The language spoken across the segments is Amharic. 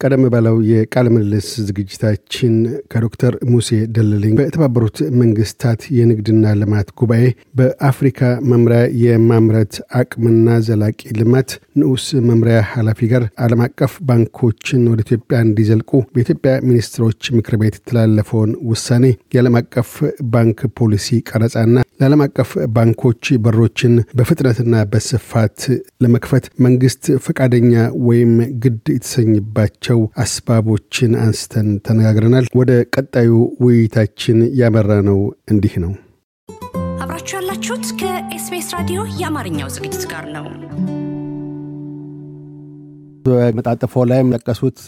ቀደም ባለው የቃለ ምልልስ ዝግጅታችን ከዶክተር ሙሴ ደለለኝ በተባበሩት መንግስታት የንግድና ልማት ጉባኤ በአፍሪካ መምሪያ የማምረት አቅምና ዘላቂ ልማት ንዑስ መምሪያ ኃላፊ ጋር ዓለም አቀፍ ባንኮችን ወደ ኢትዮጵያ እንዲዘልቁ በኢትዮጵያ ሚኒስትሮች ምክር ቤት የተላለፈውን ውሳኔ የዓለም አቀፍ ባንክ ፖሊሲ ቀረጻና ለዓለም አቀፍ ባንኮች በሮችን በፍጥነትና በስፋት ለመክፈት መንግስት ፈቃደኛ ወይም ግድ የተሰኘባቸው ቸው አስባቦችን አንስተን ተነጋግረናል። ወደ ቀጣዩ ውይይታችን ያመራነው እንዲህ ነው። አብራችሁ ያላችሁት ከ SBS ራዲዮ የአማርኛው ዝግጅት ጋር ነው። በመጣጥፎ ላይ ጠቀሱት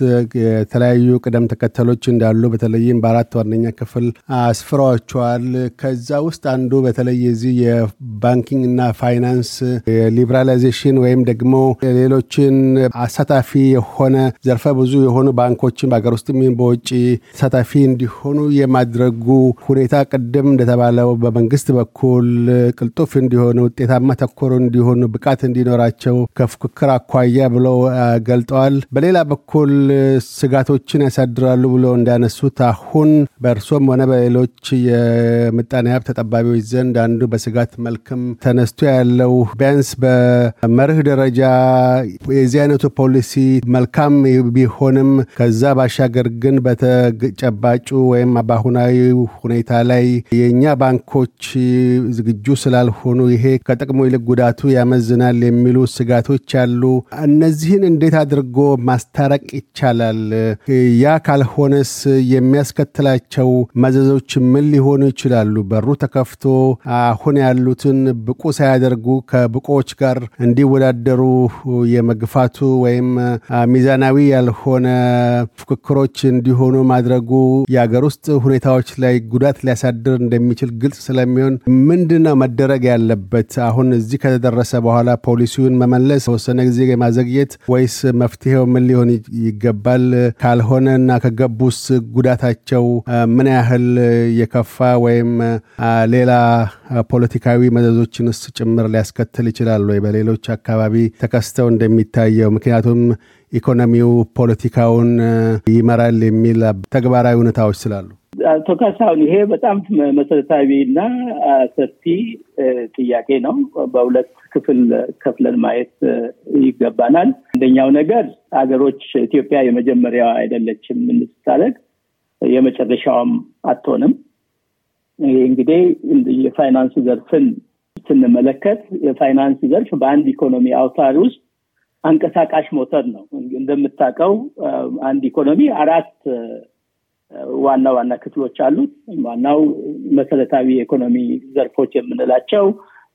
የተለያዩ ቅደም ተከተሎች እንዳሉ በተለይም በአራት ዋነኛ ክፍል አስፍረዋቸዋል። ከዛ ውስጥ አንዱ በተለይ የዚህ የ banking እና ፋይናንስ የ liberalization ወይም ደግሞ ሌሎችን አሳታፊ የሆነ ዘርፈ ብዙ የሆኑ ባንኮችን በሀገር ውስጥም ይሁን በውጭ ተሳታፊ እንዲሆኑ የማድረጉ ሁኔታ ቅድም እንደተባለው በመንግስት በኩል ቅልጡፍ እንዲሆኑ፣ ውጤታማ ተኮር እንዲሆኑ፣ ብቃት እንዲኖራቸው ከፉክክር አኳያ ብለው ገልጠዋል። በሌላ በኩል ስጋቶችን ያሳድራሉ ብሎ እንዳነሱት አሁን በእርሶም ሆነ በሌሎች የምጣኔ ሀብት ተጠባቢዎች ዘንድ አንዱ በስጋት መልክም ተነስቶ ያለው ቢያንስ በመርህ ደረጃ የዚህ አይነቱ ፖሊሲ መልካም ቢሆንም ከዛ ባሻገር ግን በተጨባጩ ወይም በአሁናዊ ሁኔታ ላይ የእኛ ባንኮች ዝግጁ ስላልሆኑ ይሄ ከጥቅሙ ይልቅ ጉዳቱ ያመዝናል የሚሉ ስጋቶች አሉ። እነዚህን እንዴት አድርጎ ማስታረቅ ይቻላል? ያ ካልሆነስ የሚያስከትላቸው መዘዞች ምን ሊሆኑ ይችላሉ? በሩ ተከፍቶ አሁን ያሉትን ብቁ ሳያደርጉ ከብቁዎች ጋር እንዲወዳደሩ የመግፋቱ ወይም ሚዛናዊ ያልሆነ ፉክክሮች እንዲሆኑ ማድረጉ የአገር ውስጥ ሁኔታዎች ላይ ጉዳት ሊያሳድር እንደሚችል ግልጽ ስለሚሆን ምንድን ነው መደረግ ያለበት? አሁን እዚህ ከተደረሰ በኋላ ፖሊሲውን መመለስ፣ ተወሰነ ጊዜ ማዘግየት ወይስ መፍትሄው ምን ሊሆን ይገባል? ካልሆነ እና ከገቡስ ጉዳታቸው ምን ያህል የከፋ ወይም ሌላ ፖለቲካዊ መዘዞችንስ ጭምር ሊያስከትል ይችላል ወይ በሌሎች አካባቢ ተከስተው እንደሚታየው? ምክንያቱም ኢኮኖሚው ፖለቲካውን ይመራል የሚል ተግባራዊ ሁኔታዎች ስላሉ። አቶ ካሳሁን ይሄ በጣም መሰረታዊ እና ሰፊ ጥያቄ ነው። በሁለት ክፍል ከፍለን ማየት ይገባናል። አንደኛው ነገር ሀገሮች ኢትዮጵያ የመጀመሪያዋ አይደለችም ስታደርግ የመጨረሻዋም አትሆንም። ይህ እንግዲህ የፋይናንስ ዘርፍን ስንመለከት የፋይናንስ ዘርፍ በአንድ ኢኮኖሚ አውታር ውስጥ አንቀሳቃሽ ሞተር ነው። እንደምታውቀው አንድ ኢኮኖሚ አራት ዋና ዋና ክፍሎች አሉት። ዋናው መሰረታዊ የኢኮኖሚ ዘርፎች የምንላቸው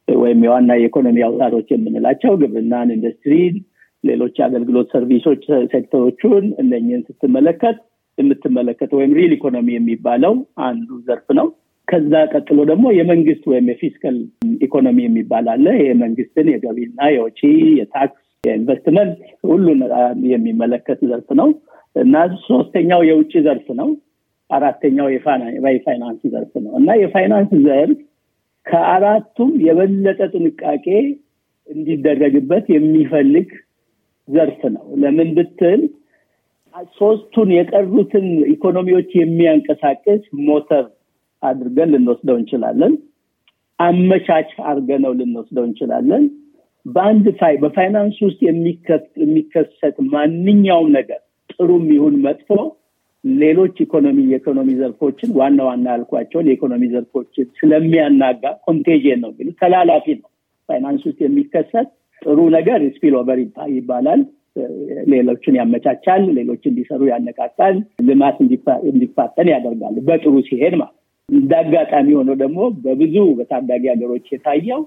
ወይም የዋና የኢኮኖሚ አውታሮች የምንላቸው ግብርናን፣ ኢንዱስትሪን፣ ሌሎች የአገልግሎት service ኦች sector ኦቹን እነኝህን ስትመለከት የምትመለከተው ወይም real economy የሚባለው አንዱ ዘርፍ ነው። ከዛ ቀጥሎ ደግሞ የመንግስት ወይም የ fiscal ኢኮኖሚ የሚባል አለ። የመንግስትን የገቢና የወጪ የታክስ የኢንቨስትመንት ሁሉን የሚመለከት ዘርፍ ነው እና ሶስተኛው የውጭ ዘርፍ ነው። አራተኛው የፋይናንስ ዘርፍ ነው እና የፋይናንስ ዘርፍ ከአራቱም የበለጠ ጥንቃቄ እንዲደረግበት የሚፈልግ ዘርፍ ነው። ለምን ብትል ሶስቱን የቀሩትን ኢኮኖሚዎች የሚያንቀሳቅስ ሞተር አድርገን ልንወስደው እንችላለን። አመቻች አድርገነው ልንወስደው እንችላለን። በአንድ ፋይ በፋይናንስ ውስጥ የሚከሰት ማንኛውም ነገር ጥሩም ይሁን መጥፎ ሌሎች ኢኮኖሚ የኢኮኖሚ ዘርፎችን ዋና ዋና ያልኳቸውን የኢኮኖሚ ዘርፎችን ስለሚያናጋ contagion ነው እንግዲህ ተላላፊ ነው። ፋይናንስ ውስጥ የሚከሰት ጥሩ ነገር spill over ይባላል። ሌሎችን ያመቻቻል፣ ሌሎች እንዲሰሩ ያነቃቃል፣ ልማት እንዲፋጠን ያደርጋል። በጥሩ ሲሄድ ማለት እንደ አጋጣሚ ሆኖ ደግሞ በብዙ በታዳጊ ሀገሮች የታየው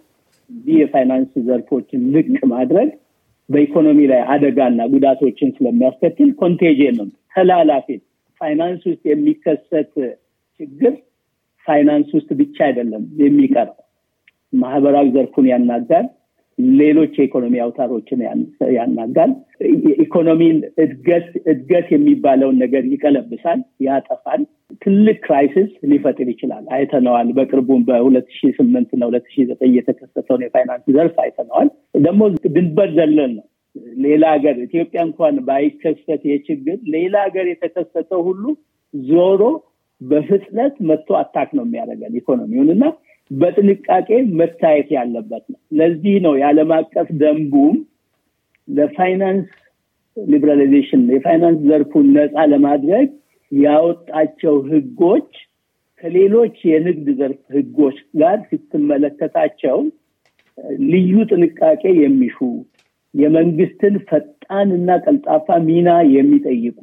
እዚህ የፋይናንስ ዘርፎችን ልቅ ማድረግ በኢኮኖሚ ላይ አደጋና ጉዳቶችን ስለሚያስከትል contagion ነው፣ ተላላፊ ነው። ፋይናንስ ውስጥ የሚከሰት ችግር ፋይናንስ ውስጥ ብቻ አይደለም የሚቀረው፣ ማህበራዊ ዘርፉን ያናጋል፣ ሌሎች የኢኮኖሚ አውታሮችን ያናጋል። የኢኮኖሚን እድገት እድገት የሚባለውን ነገር ይቀለብሳል፣ ያጠፋል። ትልቅ crisis ሊፈጥር ይችላል። አይተነዋል። በቅርቡም በሁለት ሺ ስምንት እና ሁለት ሺ ዘጠኝ የተከሰተውን የፋይናንስ ዘርፍ አይተነዋል። ደግሞ ድንበር ዘለል ነው። ሌላ ሀገር ኢትዮጵያ እንኳን ባይከሰት የችግር ሌላ ሀገር የተከሰተው ሁሉ ዞሮ በፍጥነት መጥቶ attack ነው የሚያደርገን ኢኮኖሚውን እና በጥንቃቄ መታየት ያለበት ነው። ለዚህ ነው የዓለም አቀፍ ደንቡም ለ finance liberalization የፋይናንስ ዘርፉን ነፃ ለማድረግ ያወጣቸው ህጎች ከሌሎች የንግድ ዘርፍ ህጎች ጋር ስትመለከታቸው ልዩ ጥንቃቄ የሚሹ የመንግስትን ፈጣን እና ቀልጣፋ ሚና የሚጠይቁ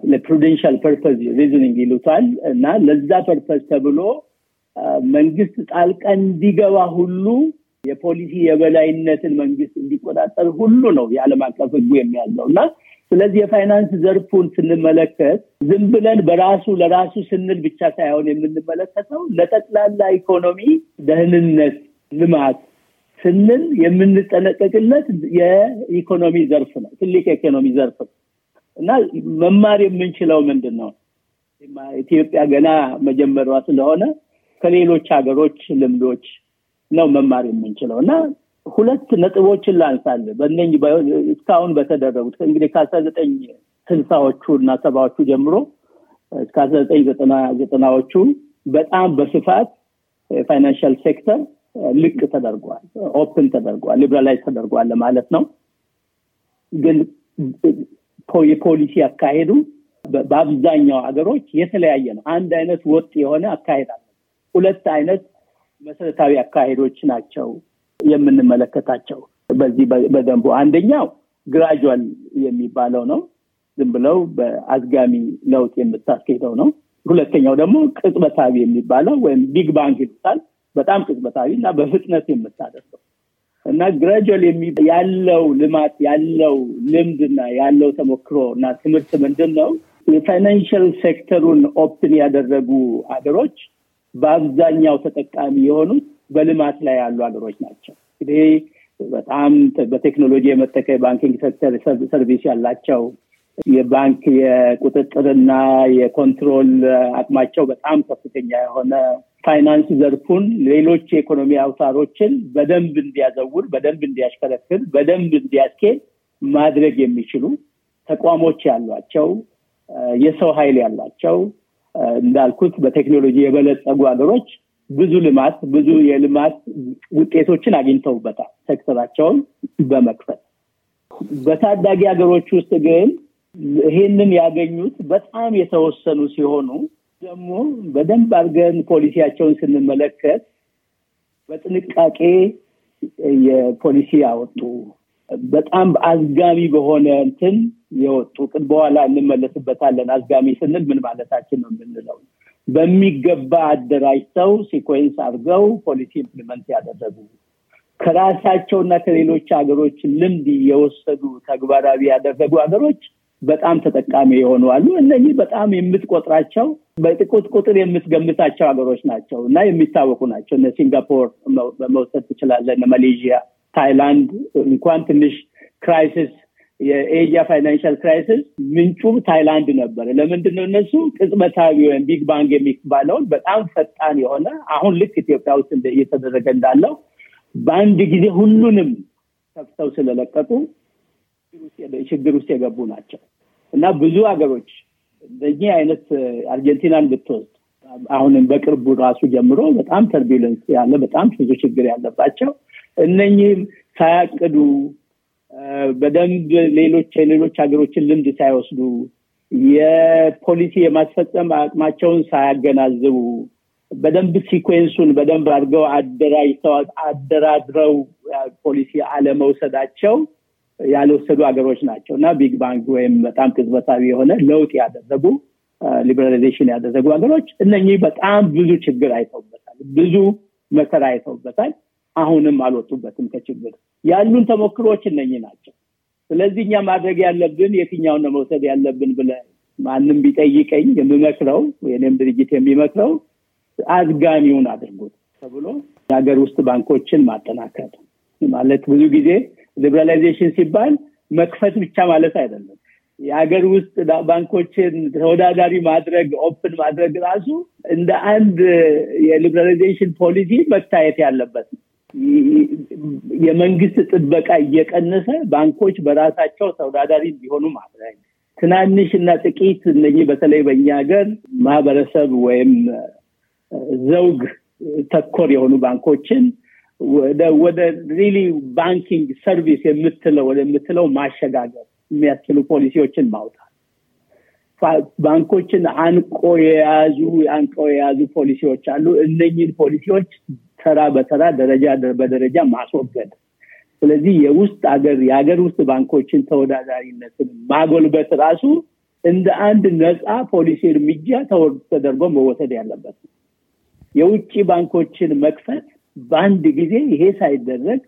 ለ prudential purpose reasoning ይሉታል እና ለዛ purpose ተብሎ መንግስት ጣልቃ እንዲገባ ሁሉ የፖሊሲ የበላይነትን መንግስት እንዲቆጣጠር ሁሉ ነው የዓለም አቀፍ ህጉ የሚያዘው እና ስለዚህ የፋይናንስ ዘርፉን ስንመለከት ዝም ብለን በራሱ ለራሱ ስንል ብቻ ሳይሆን የምንመለከተው ለጠቅላላ ኢኮኖሚ ደህንነት፣ ልማት ስንል የምንጠነቀቅለት የኢኮኖሚ ዘርፍ ነው። ትልቅ የኢኮኖሚ ዘርፍ ነው እና መማር የምንችለው ምንድን ነው? ኢትዮጵያ ገና መጀመሯ ስለሆነ ከሌሎች ሀገሮች ልምዶች ነው መማር የምንችለው እና ሁለት ነጥቦችን ላንሳል በእነ እስካሁን በተደረጉት እንግዲህ ከአስራ ዘጠኝ ስልሳዎቹ እና ሰባዎቹ ጀምሮ እስከ አስራ ዘጠኝ ዘጠና ዘጠናዎቹ በጣም በስፋት የ financial sector ልቅ ተደርጓል፣ open ተደርጓል፣ liberalize ተደርጓል ለማለት ነው። ግን የፖሊሲ አካሄዱ በአብዛኛው ሀገሮች የተለያየ ነው። አንድ አይነት ወጥ የሆነ አካሄድ አለ። ሁለት አይነት መሰረታዊ አካሄዶች ናቸው የምንመለከታቸው በዚህ በደንቡ። አንደኛው ግራጁዋል የሚባለው ነው። ዝም ብለው በአዝጋሚ ለውጥ የምታስኬደው ነው። ሁለተኛው ደግሞ ቅጽበታዊ የሚባለው ወይም ቢግ ባንክ ይሉታል። በጣም ቅጽበታዊ እና በፍጥነት የምታደርገው እና gradual ያለው ልማት ያለው ልምድና ያለው ተሞክሮ እና ትምህርት ምንድን ነው? የ financial sector ኡን open ያደረጉ ሀገሮች በአብዛኛው ተጠቃሚ የሆኑት በልማት ላይ ያሉ ሀገሮች ናቸው። እንግዲህ በጣም በቴክኖሎጂ የመጠቀ የ banking sector service ያላቸው የባንክ የቁጥጥርና የ control አቅማቸው በጣም ከፍተኛ የሆነ ፋይናንስ ዘርፉን ሌሎች የኢኮኖሚ አውታሮችን በደንብ እንዲያዘውር፣ በደንብ እንዲያሽከረክር፣ በደንብ እንዲያስኬድ ማድረግ የሚችሉ ተቋሞች ያሏቸው የሰው ኃይል ያላቸው እንዳልኩት በቴክኖሎጂ የበለጸጉ ሀገሮች ብዙ ልማት ብዙ የልማት ውጤቶችን አግኝተውበታል ሴክተራቸውን በመክፈት። በታዳጊ ሀገሮች ውስጥ ግን ይሄንን ያገኙት በጣም የተወሰኑ ሲሆኑ ደግሞ በደንብ አድርገን ፖሊሲያቸውን ስንመለከት በጥንቃቄ የፖሊሲ ያወጡ በጣም አዝጋሚ በሆነ እንትን የወጡ በኋላ እንመለስበታለን። አዝጋሚ ስንል ምን ማለታችን ነው የምንለው በሚገባ አደራጅተው sequence አድርገው ፖሊሲ implement ያደረጉ ከራሳቸውና ከሌሎች ሀገሮች ልምድ የወሰዱ ተግባራዊ ያደረጉ ሀገሮች በጣም ተጠቃሚ የሆኑ አሉ። እነዚህ በጣም የምትቆጥራቸው በጥቂት ቁጥር የምትገምታቸው ሀገሮች ናቸው እና የሚታወቁ ናቸው። እነ ሲንጋፖር መውሰድ ትችላለህ፣ እነ ማሌዥያ፣ ታይላንድ እንኳን ትንሽ crisis የኤዥያ financial crisis ምንጩ ታይላንድ ነበር። ለምንድን ነው እነሱ ቅጽበታዊ ወይም big bang የሚባለውን በጣም ፈጣን የሆነ አሁን ልክ ኢትዮጵያ ውስጥ እየተደረገ እንዳለው በአንድ ጊዜ ሁሉንም ከፍተው ስለለቀቁ ችግር ውስጥ የገቡ ናቸው። እና ብዙ ሀገሮች እንደዚህ አይነት አርጀንቲናን ብትወስድ አሁንም በቅርቡ ራሱ ጀምሮ በጣም ተርቢለንስ ያለ በጣም ብዙ ችግር ያለባቸው እነኚህም ሳያቅዱ በደንብ ሌሎች የሌሎች ሀገሮችን ልምድ ሳይወስዱ የፖሊሲ የማስፈጸም አቅማቸውን ሳያገናዝቡ በደንብ ሲኮንሱን በደንብ አድርገው አደራጅተው አደራድረው ፖሊሲ አለመውሰዳቸው ያልወሰዱ ሀገሮች ናቸው እና big bang ወይም በጣም ቅጽበታዊ የሆነ ለውጥ ያደረጉ liberalization ያደረጉ ሀገሮች እነኚህ በጣም ብዙ ችግር አይተውበታል፣ ብዙ መከራ አይተውበታል። አሁንም አልወጡበትም ከችግር ያሉን ተሞክሮዎች እነኚህ ናቸው። ስለዚህ እኛ ማድረግ ያለብን የትኛውን ነው መውሰድ ያለብን ብሎ ማንም ቢጠይቀኝ የምመክረው የኔም ድርጅት የሚመክረው አዝጋሚውን አድርጉት ተብሎ የሀገር ውስጥ ባንኮችን ማጠናከር ማለት ብዙ ጊዜ liberalization ሲባል መክፈት ብቻ ማለት አይደለም። የሀገር ውስጥ ባንኮችን ተወዳዳሪ ማድረግ open ማድረግ ራሱ እንደ አንድ የ liberalization ፖሊሲ መታየት ያለበት የመንግስት ጥበቃ እየቀነሰ ባንኮች በራሳቸው ተወዳዳሪ እንዲሆኑ ማድረግ ትናንሽ እና ጥቂት እነዚህ በተለይ በእኛ ሀገር ማህበረሰብ ወይም ዘውግ ተኮር የሆኑ ባንኮችን ወደ really banking service የምትለው ወደምትለው ማሸጋገር የሚያስችሉ ፖሊሲዎችን ማውጣት ባንኮችን አንቆ የያዙ አንቆ የያዙ ፖሊሲዎች አሉ። እነኝን ፖሊሲዎች ተራ በተራ ደረጃ በደረጃ ማስወገድ። ስለዚህ የውስጥ ሀገር የሀገር ውስጥ ባንኮችን ተወዳዳሪነትን ማጎልበት ራሱ እንደ አንድ ነፃ ፖሊሲ እርምጃ ተደርጎ መወሰድ ያለበት ነው። የውጭ ባንኮችን መክፈት በአንድ ጊዜ ይሄ ሳይደረግ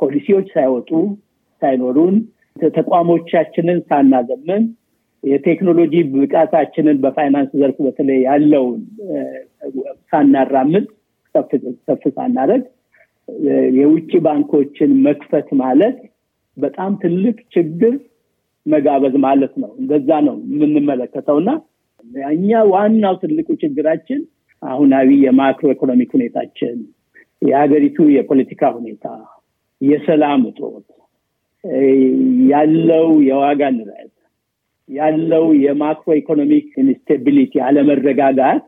ፖሊሲዎች ሳይወጡ ሳይኖሩን ተቋሞቻችንን ሳናዘምን የቴክኖሎጂ ብቃታችንን በፋይናንስ ዘርፍ በተለይ ያለውን ሳናራምድ ከፍ ሳናደረግ የውጭ ባንኮችን መክፈት ማለት በጣም ትልቅ ችግር መጋበዝ ማለት ነው። እንደዛ ነው የምንመለከተው እና እኛ ዋናው ትልቁ ችግራችን አሁናዊ የ macroeconomic ሁኔታችን፣ የሀገሪቱ የፖለቲካ ሁኔታ፣ የሰላም እጦት፣ ያለው የዋጋ ንረት፣ ያለው የ macroeconomic instability አለመረጋጋት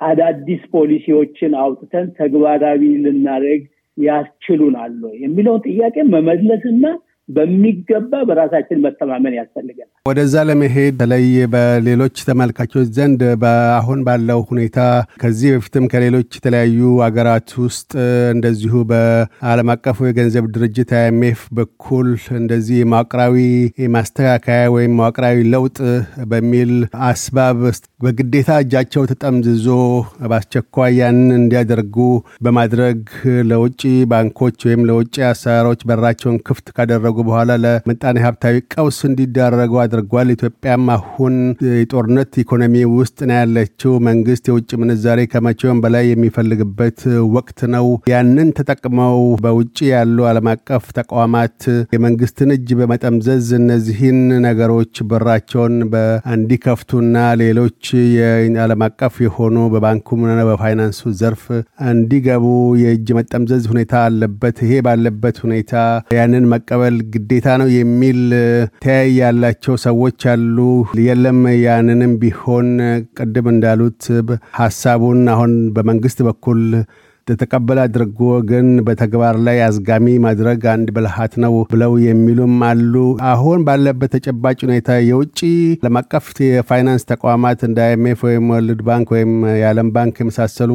አዳዲስ ፖሊሲዎችን አውጥተን ተግባራዊ ልናደርግ ያስችሉናል የሚለውን ጥያቄ መመለስና በሚገባ በራሳችን መተማመን ያስፈልገናል። ወደዛ ለመሄድ በተለይ በሌሎች ተመልካቾች ዘንድ በአሁን ባለው ሁኔታ ከዚህ በፊትም ከሌሎች የተለያዩ ሀገራት ውስጥ እንደዚሁ በዓለም አቀፉ የገንዘብ ድርጅት አይኤምኤፍ በኩል እንደዚህ መዋቅራዊ ማስተካከያ ወይም መዋቅራዊ ለውጥ በሚል አስባብ በግዴታ እጃቸው ተጠምዝዞ በአስቸኳይ ያንን እንዲያደርጉ በማድረግ ለውጭ ባንኮች ወይም ለውጭ አሰራሮች በራቸውን ክፍት ካደረጉ በኋላ ለምጣኔ ሀብታዊ ቀውስ እንዲዳረጉ አድርጓል። ኢትዮጵያም አሁን የጦርነት ኢኮኖሚ ውስጥ ነው ያለችው። መንግስት የውጭ ምንዛሬ ከመቼውም በላይ የሚፈልግበት ወቅት ነው። ያንን ተጠቅመው በውጭ ያሉ ዓለም አቀፍ ተቋማት የመንግስትን እጅ በመጠምዘዝ እነዚህን ነገሮች በራቸውን እንዲከፍቱና ሌሎች የዓለም አቀፍ የሆኑ በባንኩም ሆነ በፋይናንሱ ዘርፍ እንዲገቡ የእጅ መጠምዘዝ ሁኔታ አለበት። ይሄ ባለበት ሁኔታ ያንን መቀበል ግዴታ ነው የሚል ተያይ ያላቸው ሰዎች አሉ። የለም ያንንም ቢሆን ቅድም እንዳሉት ሀሳቡን አሁን በመንግስት በኩል ተቀበል አድርጎ ግን በተግባር ላይ አዝጋሚ ማድረግ አንድ ብልሃት ነው ብለው የሚሉም አሉ። አሁን ባለበት ተጨባጭ ሁኔታ የውጭ ዓለም አቀፍ የፋይናንስ ተቋማት እንደ IMF ወይም World Bank ወይም የዓለም ባንክ የመሳሰሉ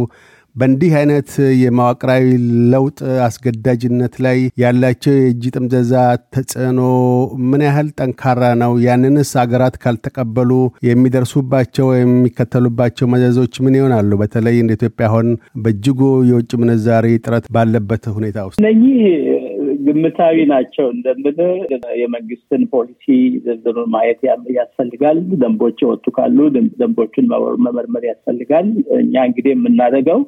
በእንዲህ አይነት የመዋቅራዊ ለውጥ አስገዳጅነት ላይ ያላቸው የእጅ ጥምዘዛ ተጽዕኖ ምን ያህል ጠንካራ ነው? ያንንስ አገራት ካልተቀበሉ የሚደርሱባቸው ወይም የሚከተሉባቸው መዘዞች ምን ይሆናሉ? በተለይ እንደ ኢትዮጵያ አሁን በእጅጉ የውጭ ምንዛሪ እጥረት ባለበት ሁኔታ ውስጥ እነኚህ ግምታዊ ናቸው። እንደምን የመንግስትን ፖሊሲ ዝርዝሩን ማየት ያስፈልጋል። ደንቦች የወጡ ካሉ ደንቦቹን መመርመር ያስፈልጋል። እኛ እንግዲህ የምናደርገው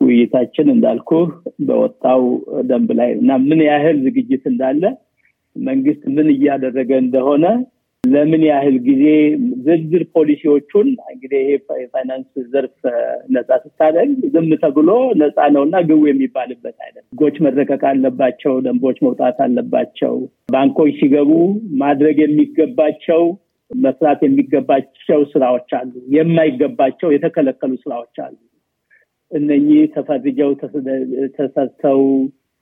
ውይይታችን እንዳልኩ በወጣው ደንብ ላይ እና ምን ያህል ዝግጅት እንዳለ መንግስት ምን እያደረገ እንደሆነ ለምን ያህል ጊዜ ዝርዝር ፖሊሲዎቹን እንግዲህ ይሄ የፋይናንስ ዘርፍ ነፃ ስታደርግ ዝም ተብሎ ነፃ ነው እና ግቡ የሚባልበት አይነት ህጎች መረቀቅ አለባቸው፣ ደንቦች መውጣት አለባቸው። ባንኮች ሲገቡ ማድረግ የሚገባቸው መስራት የሚገባቸው ስራዎች አሉ፣ የማይገባቸው የተከለከሉ ስራዎች አሉ። እነኚህ ተፈርጀው ተሰርተው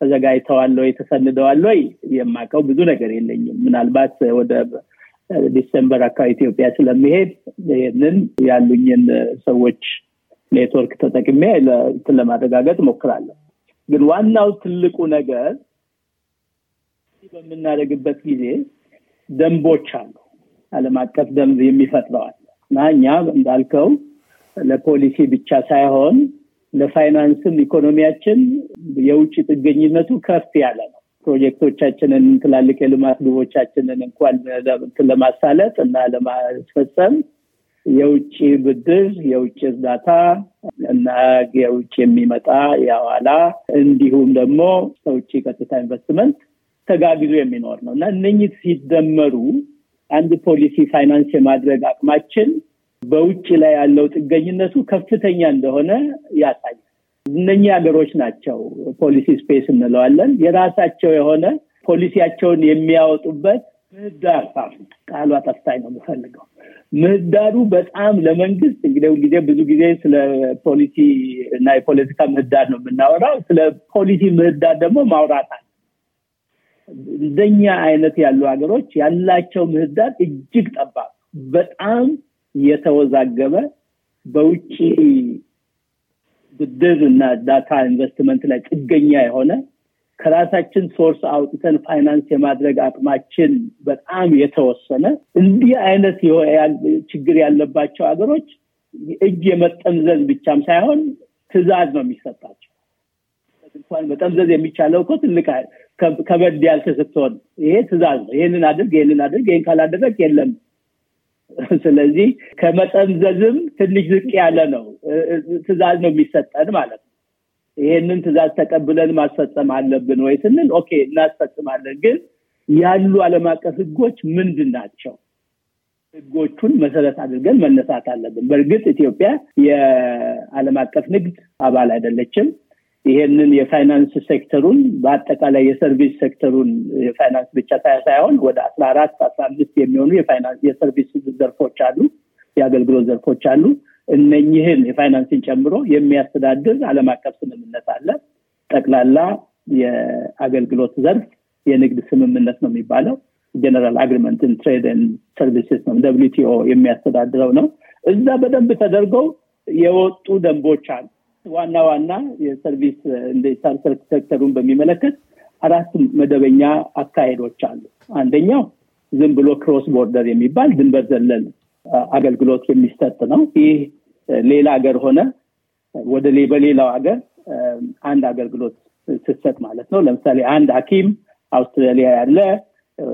ተዘጋጅተዋል ወይ ተሰንደዋል ወይ የማውቀው ብዙ ነገር የለኝም። ምናልባት ወደ December አካባቢ ኢትዮጵያ ስለሚሄድ ይህንን ያሉኝን ሰዎች ኔትወርክ ተጠቅሜ ለማረጋገጥ ሞክራለሁ። ግን ዋናው ትልቁ ነገር በምናደርግበት ጊዜ ደንቦች አሉ። ዓለም አቀፍ ደንብ የሚፈጥረዋል እና እኛ እንዳልከው ለፖሊሲ ብቻ ሳይሆን ለፋይናንስም ኢኮኖሚያችን የውጭ ጥገኝነቱ ከፍ ያለ ነው። ፕሮጀክቶቻችንን ትላልቅ የልማት ግቦቻችንን እንኳን ለማሳለጥ እና ለማስፈጸም የውጭ ብድር፣ የውጭ እርዳታ እና የውጭ የሚመጣ የሐዋላ እንዲሁም ደግሞ ከውጭ ቀጥታ ኢንቨስትመንት ተጋግዞ የሚኖር ነው እና እነኚህ ሲደመሩ አንድ ፖሊሲ ፋይናንስ የማድረግ አቅማችን በውጭ ላይ ያለው ጥገኝነቱ ከፍተኛ እንደሆነ ያሳያል። እነኚህ ሀገሮች ናቸው policy space እንለዋለን። የራሳቸው የሆነ ፖሊሲያቸውን የሚያወጡበት ምህዳር ቃሏ ጠፍታኝ ነው የምፈልገው። ምህዳሩ በጣም ለመንግስት እንግዲህ ጊዜ ብዙ ጊዜ ስለ ፖሊሲ እና የፖለቲካ ምህዳር ነው የምናወራው። ስለ ፖሊሲ ምህዳር ደግሞ ማውራት አለ። እንደኛ አይነት ያሉ ሀገሮች ያላቸው ምህዳር እጅግ ጠባብ፣ በጣም የተወዛገበ በውጭ ብድር እና ዳታ ኢንቨስትመንት ላይ ጥገኛ የሆነ ከራሳችን source አውጥተን ፋይናንስ የማድረግ አቅማችን በጣም የተወሰነ እንዲህ አይነት ችግር ያለባቸው ሀገሮች እጅ የመጠምዘዝ ብቻም ሳይሆን ትዕዛዝ ነው የሚሰጣቸው። እንኳን መጠምዘዝ የሚቻለው እኮ ትልቅ ከበድ ያልክ ስትሆን ይሄ ትዕዛዝ ነው። ይህንን አድርግ፣ ይህንን አድርግ፣ ይህን ካላደረግ የለም። ስለዚህ ከመጠምዘዝም ትንሽ ዝቅ ያለ ነው። ትዕዛዝ ነው የሚሰጠን ማለት ነው። ይሄንን ትዕዛዝ ተቀብለን ማስፈጸም አለብን ወይ ስንል okay እናስፈጽማለን። ግን ያሉ ዓለም አቀፍ ህጎች ምንድን ናቸው? ህጎቹን መሰረት አድርገን መነሳት አለብን። በእርግጥ ኢትዮጵያ የዓለም አቀፍ ንግድ አባል አይደለችም። ይሄንን የፋይናንስ ሴክተሩን በአጠቃላይ የ service ሴክተሩን የፋይናንስ ብቻ ሳይሆን ወደ አስራ አራት አስራ አምስት የሚሆኑ የ service ዘርፎች አሉ፣ የአገልግሎት ዘርፎች አሉ። እነኝህን የፋይናንስን ጨምሮ የሚያስተዳድር ዓለም አቀፍ ስምምነት አለ። ጠቅላላ የአገልግሎት ዘርፍ የንግድ ስምምነት ነው የሚባለው። General Agreement on Trade Services ነው WTO የሚያስተዳድረው ነው። እዛ በደንብ ተደርገው የወጡ ደንቦች አሉ። ዋና ዋና የ service ሴክተሩን በሚመለከት አራት መደበኛ አካሄዶች አሉ። አንደኛው ዝም ብሎ cross border የሚባል ድንበር ዘለል አገልግሎት የሚሰጥ ነው። ይህ ሌላ ሀገር ሆነ ወደ በሌላው ሀገር አንድ አገልግሎት ስትሰጥ ማለት ነው። ለምሳሌ አንድ ሐኪም አውስትራሊያ ያለ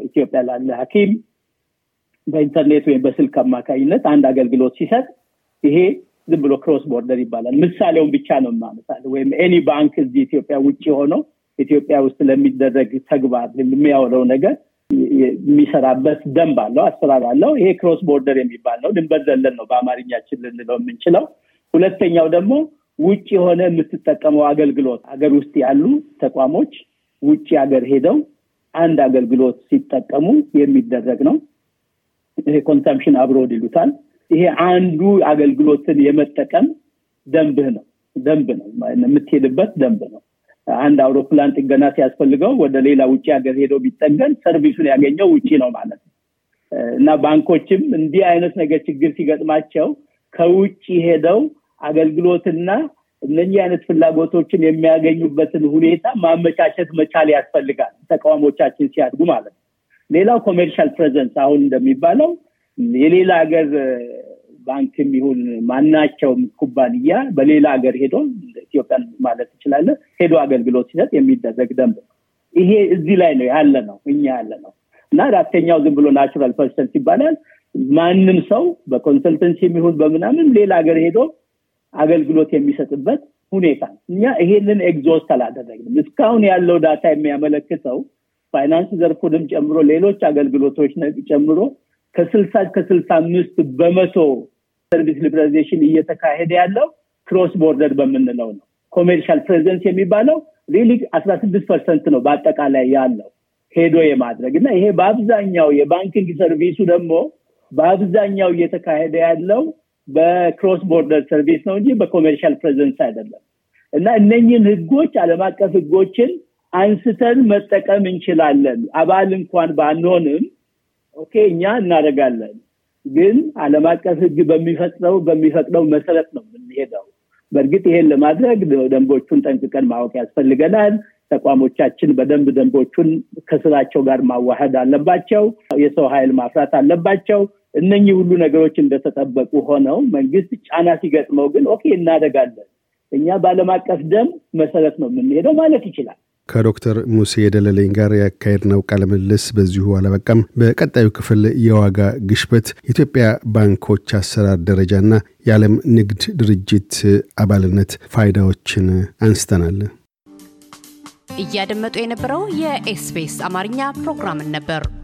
ኢትዮጵያ ላለ ሐኪም በኢንተርኔት ወይም በስልክ አማካኝነት አንድ አገልግሎት ሲሰጥ ይሄ ዝም ብሎ cross border ይባላል። ምሳሌውን ብቻ ነው የማነሳልህ። ወይም any bank እዚህ ኢትዮጵያ ውጭ ሆኖ ኢትዮጵያ ውስጥ ለሚደረግ ተግባር የሚያውለው ነገር የሚሰራበት ደንብ አለው፣ አሰራር አለው። ይሄ cross border የሚባል ነው። ድንበር ዘለል ነው በአማርኛችን ልንለው የምንችለው። ሁለተኛው ደግሞ ውጭ የሆነ የምትጠቀመው አገልግሎት ሀገር ውስጥ ያሉ ተቋሞች ውጭ ሀገር ሄደው አንድ አገልግሎት ሲጠቀሙ የሚደረግ ነው። ይሄ consumption abroad ይሉታል። ይሄ አንዱ አገልግሎትን የመጠቀም ደንብህ ነው ደንብ ነው የምትሄድበት ደንብ ነው። አንድ አውሮፕላን ጥገና ሲያስፈልገው ወደ ሌላ ውጭ ሀገር ሄደው ቢጠገን service ኡን ያገኘው ውጭ ነው ማለት ነው። እና ባንኮችም እንዲህ አይነት ነገር ችግር ሲገጥማቸው ከውጭ ሄደው አገልግሎትና እነኚህ አይነት ፍላጎቶችን የሚያገኙበትን ሁኔታ ማመቻቸት መቻል ያስፈልጋል። ተቋሞቻችን ሲያድጉ ማለት ነው። ሌላው commercial presence አሁን እንደሚባለው የሌላ ሀገር ባንክም ይሁን ማናቸውም ኩባንያ በሌላ ሀገር ሄዶ ኢትዮጵያን ማለት ትችላለን ሄዶ አገልግሎት ሲሰጥ የሚደረግ ደንብ ይሄ እዚህ ላይ ነው ያለ ነው እኛ ያለ ነው እና አራተኛው ዝም ብሎ natural persons ይባላል። ማንም ሰው በ consultancy የሚሆን በምናምን ሌላ ሀገር ሄዶ አገልግሎት የሚሰጥበት ሁኔታ እኛ ይሄንን exhaust አላደረግንም። እስካሁን ያለው data የሚያመለክተው ፋይናንስ ዘርፉንም ጨምሮ ሌሎች አገልግሎቶች ጨምሮ ከስልሳ ከስልሳ አምስት በመቶ service liberalization እየተካሄደ ያለው cross border በምንለው ነው። commercial presence የሚባለው really አስራ ስድስት percent ነው በአጠቃላይ ያለው ሄዶ የማድረግ እና ይሄ በአብዛኛው የ banking service ኡ ደግሞ በአብዛኛው እየተካሄደ ያለው በ cross border service ነው እንጂ በ commercial presence አይደለም እና እነኝህን ህጎች አለም አቀፍ ህጎችን አንስተን መጠቀም እንችላለን አባል እንኳን ባንሆንም okay እኛ እናደርጋለን። ግን አለም አቀፍ ህግ በሚፈጥረው በሚፈቅደው መሰረት ነው የምንሄደው። በእርግጥ ይሄን ለማድረግ ደንቦቹን ጠንቅቀን ማወቅ ያስፈልገናል። ተቋሞቻችን በደንብ ደንቦቹን ከስራቸው ጋር ማዋሃድ አለባቸው። የሰው ኃይል ማፍራት አለባቸው። እነኚህ ሁሉ ነገሮች እንደተጠበቁ ሆነው መንግስት ጫና ሲገጥመው ግን okay እናደርጋለን። እኛ በአለም አቀፍ ደንብ መሰረት ነው የምንሄደው ማለት ይችላል ከዶክተር ሙሴ ደለለኝ ጋር ያካሄድነው ቃለ ምልልስ በዚሁ አላበቃም። በቀጣዩ ክፍል የዋጋ ግሽበት፣ የኢትዮጵያ ባንኮች አሰራር ደረጃና የዓለም ንግድ ድርጅት አባልነት ፋይዳዎችን አንስተናል። እያደመጡ የነበረው የኤስቢኤስ አማርኛ ፕሮግራምን ነበር።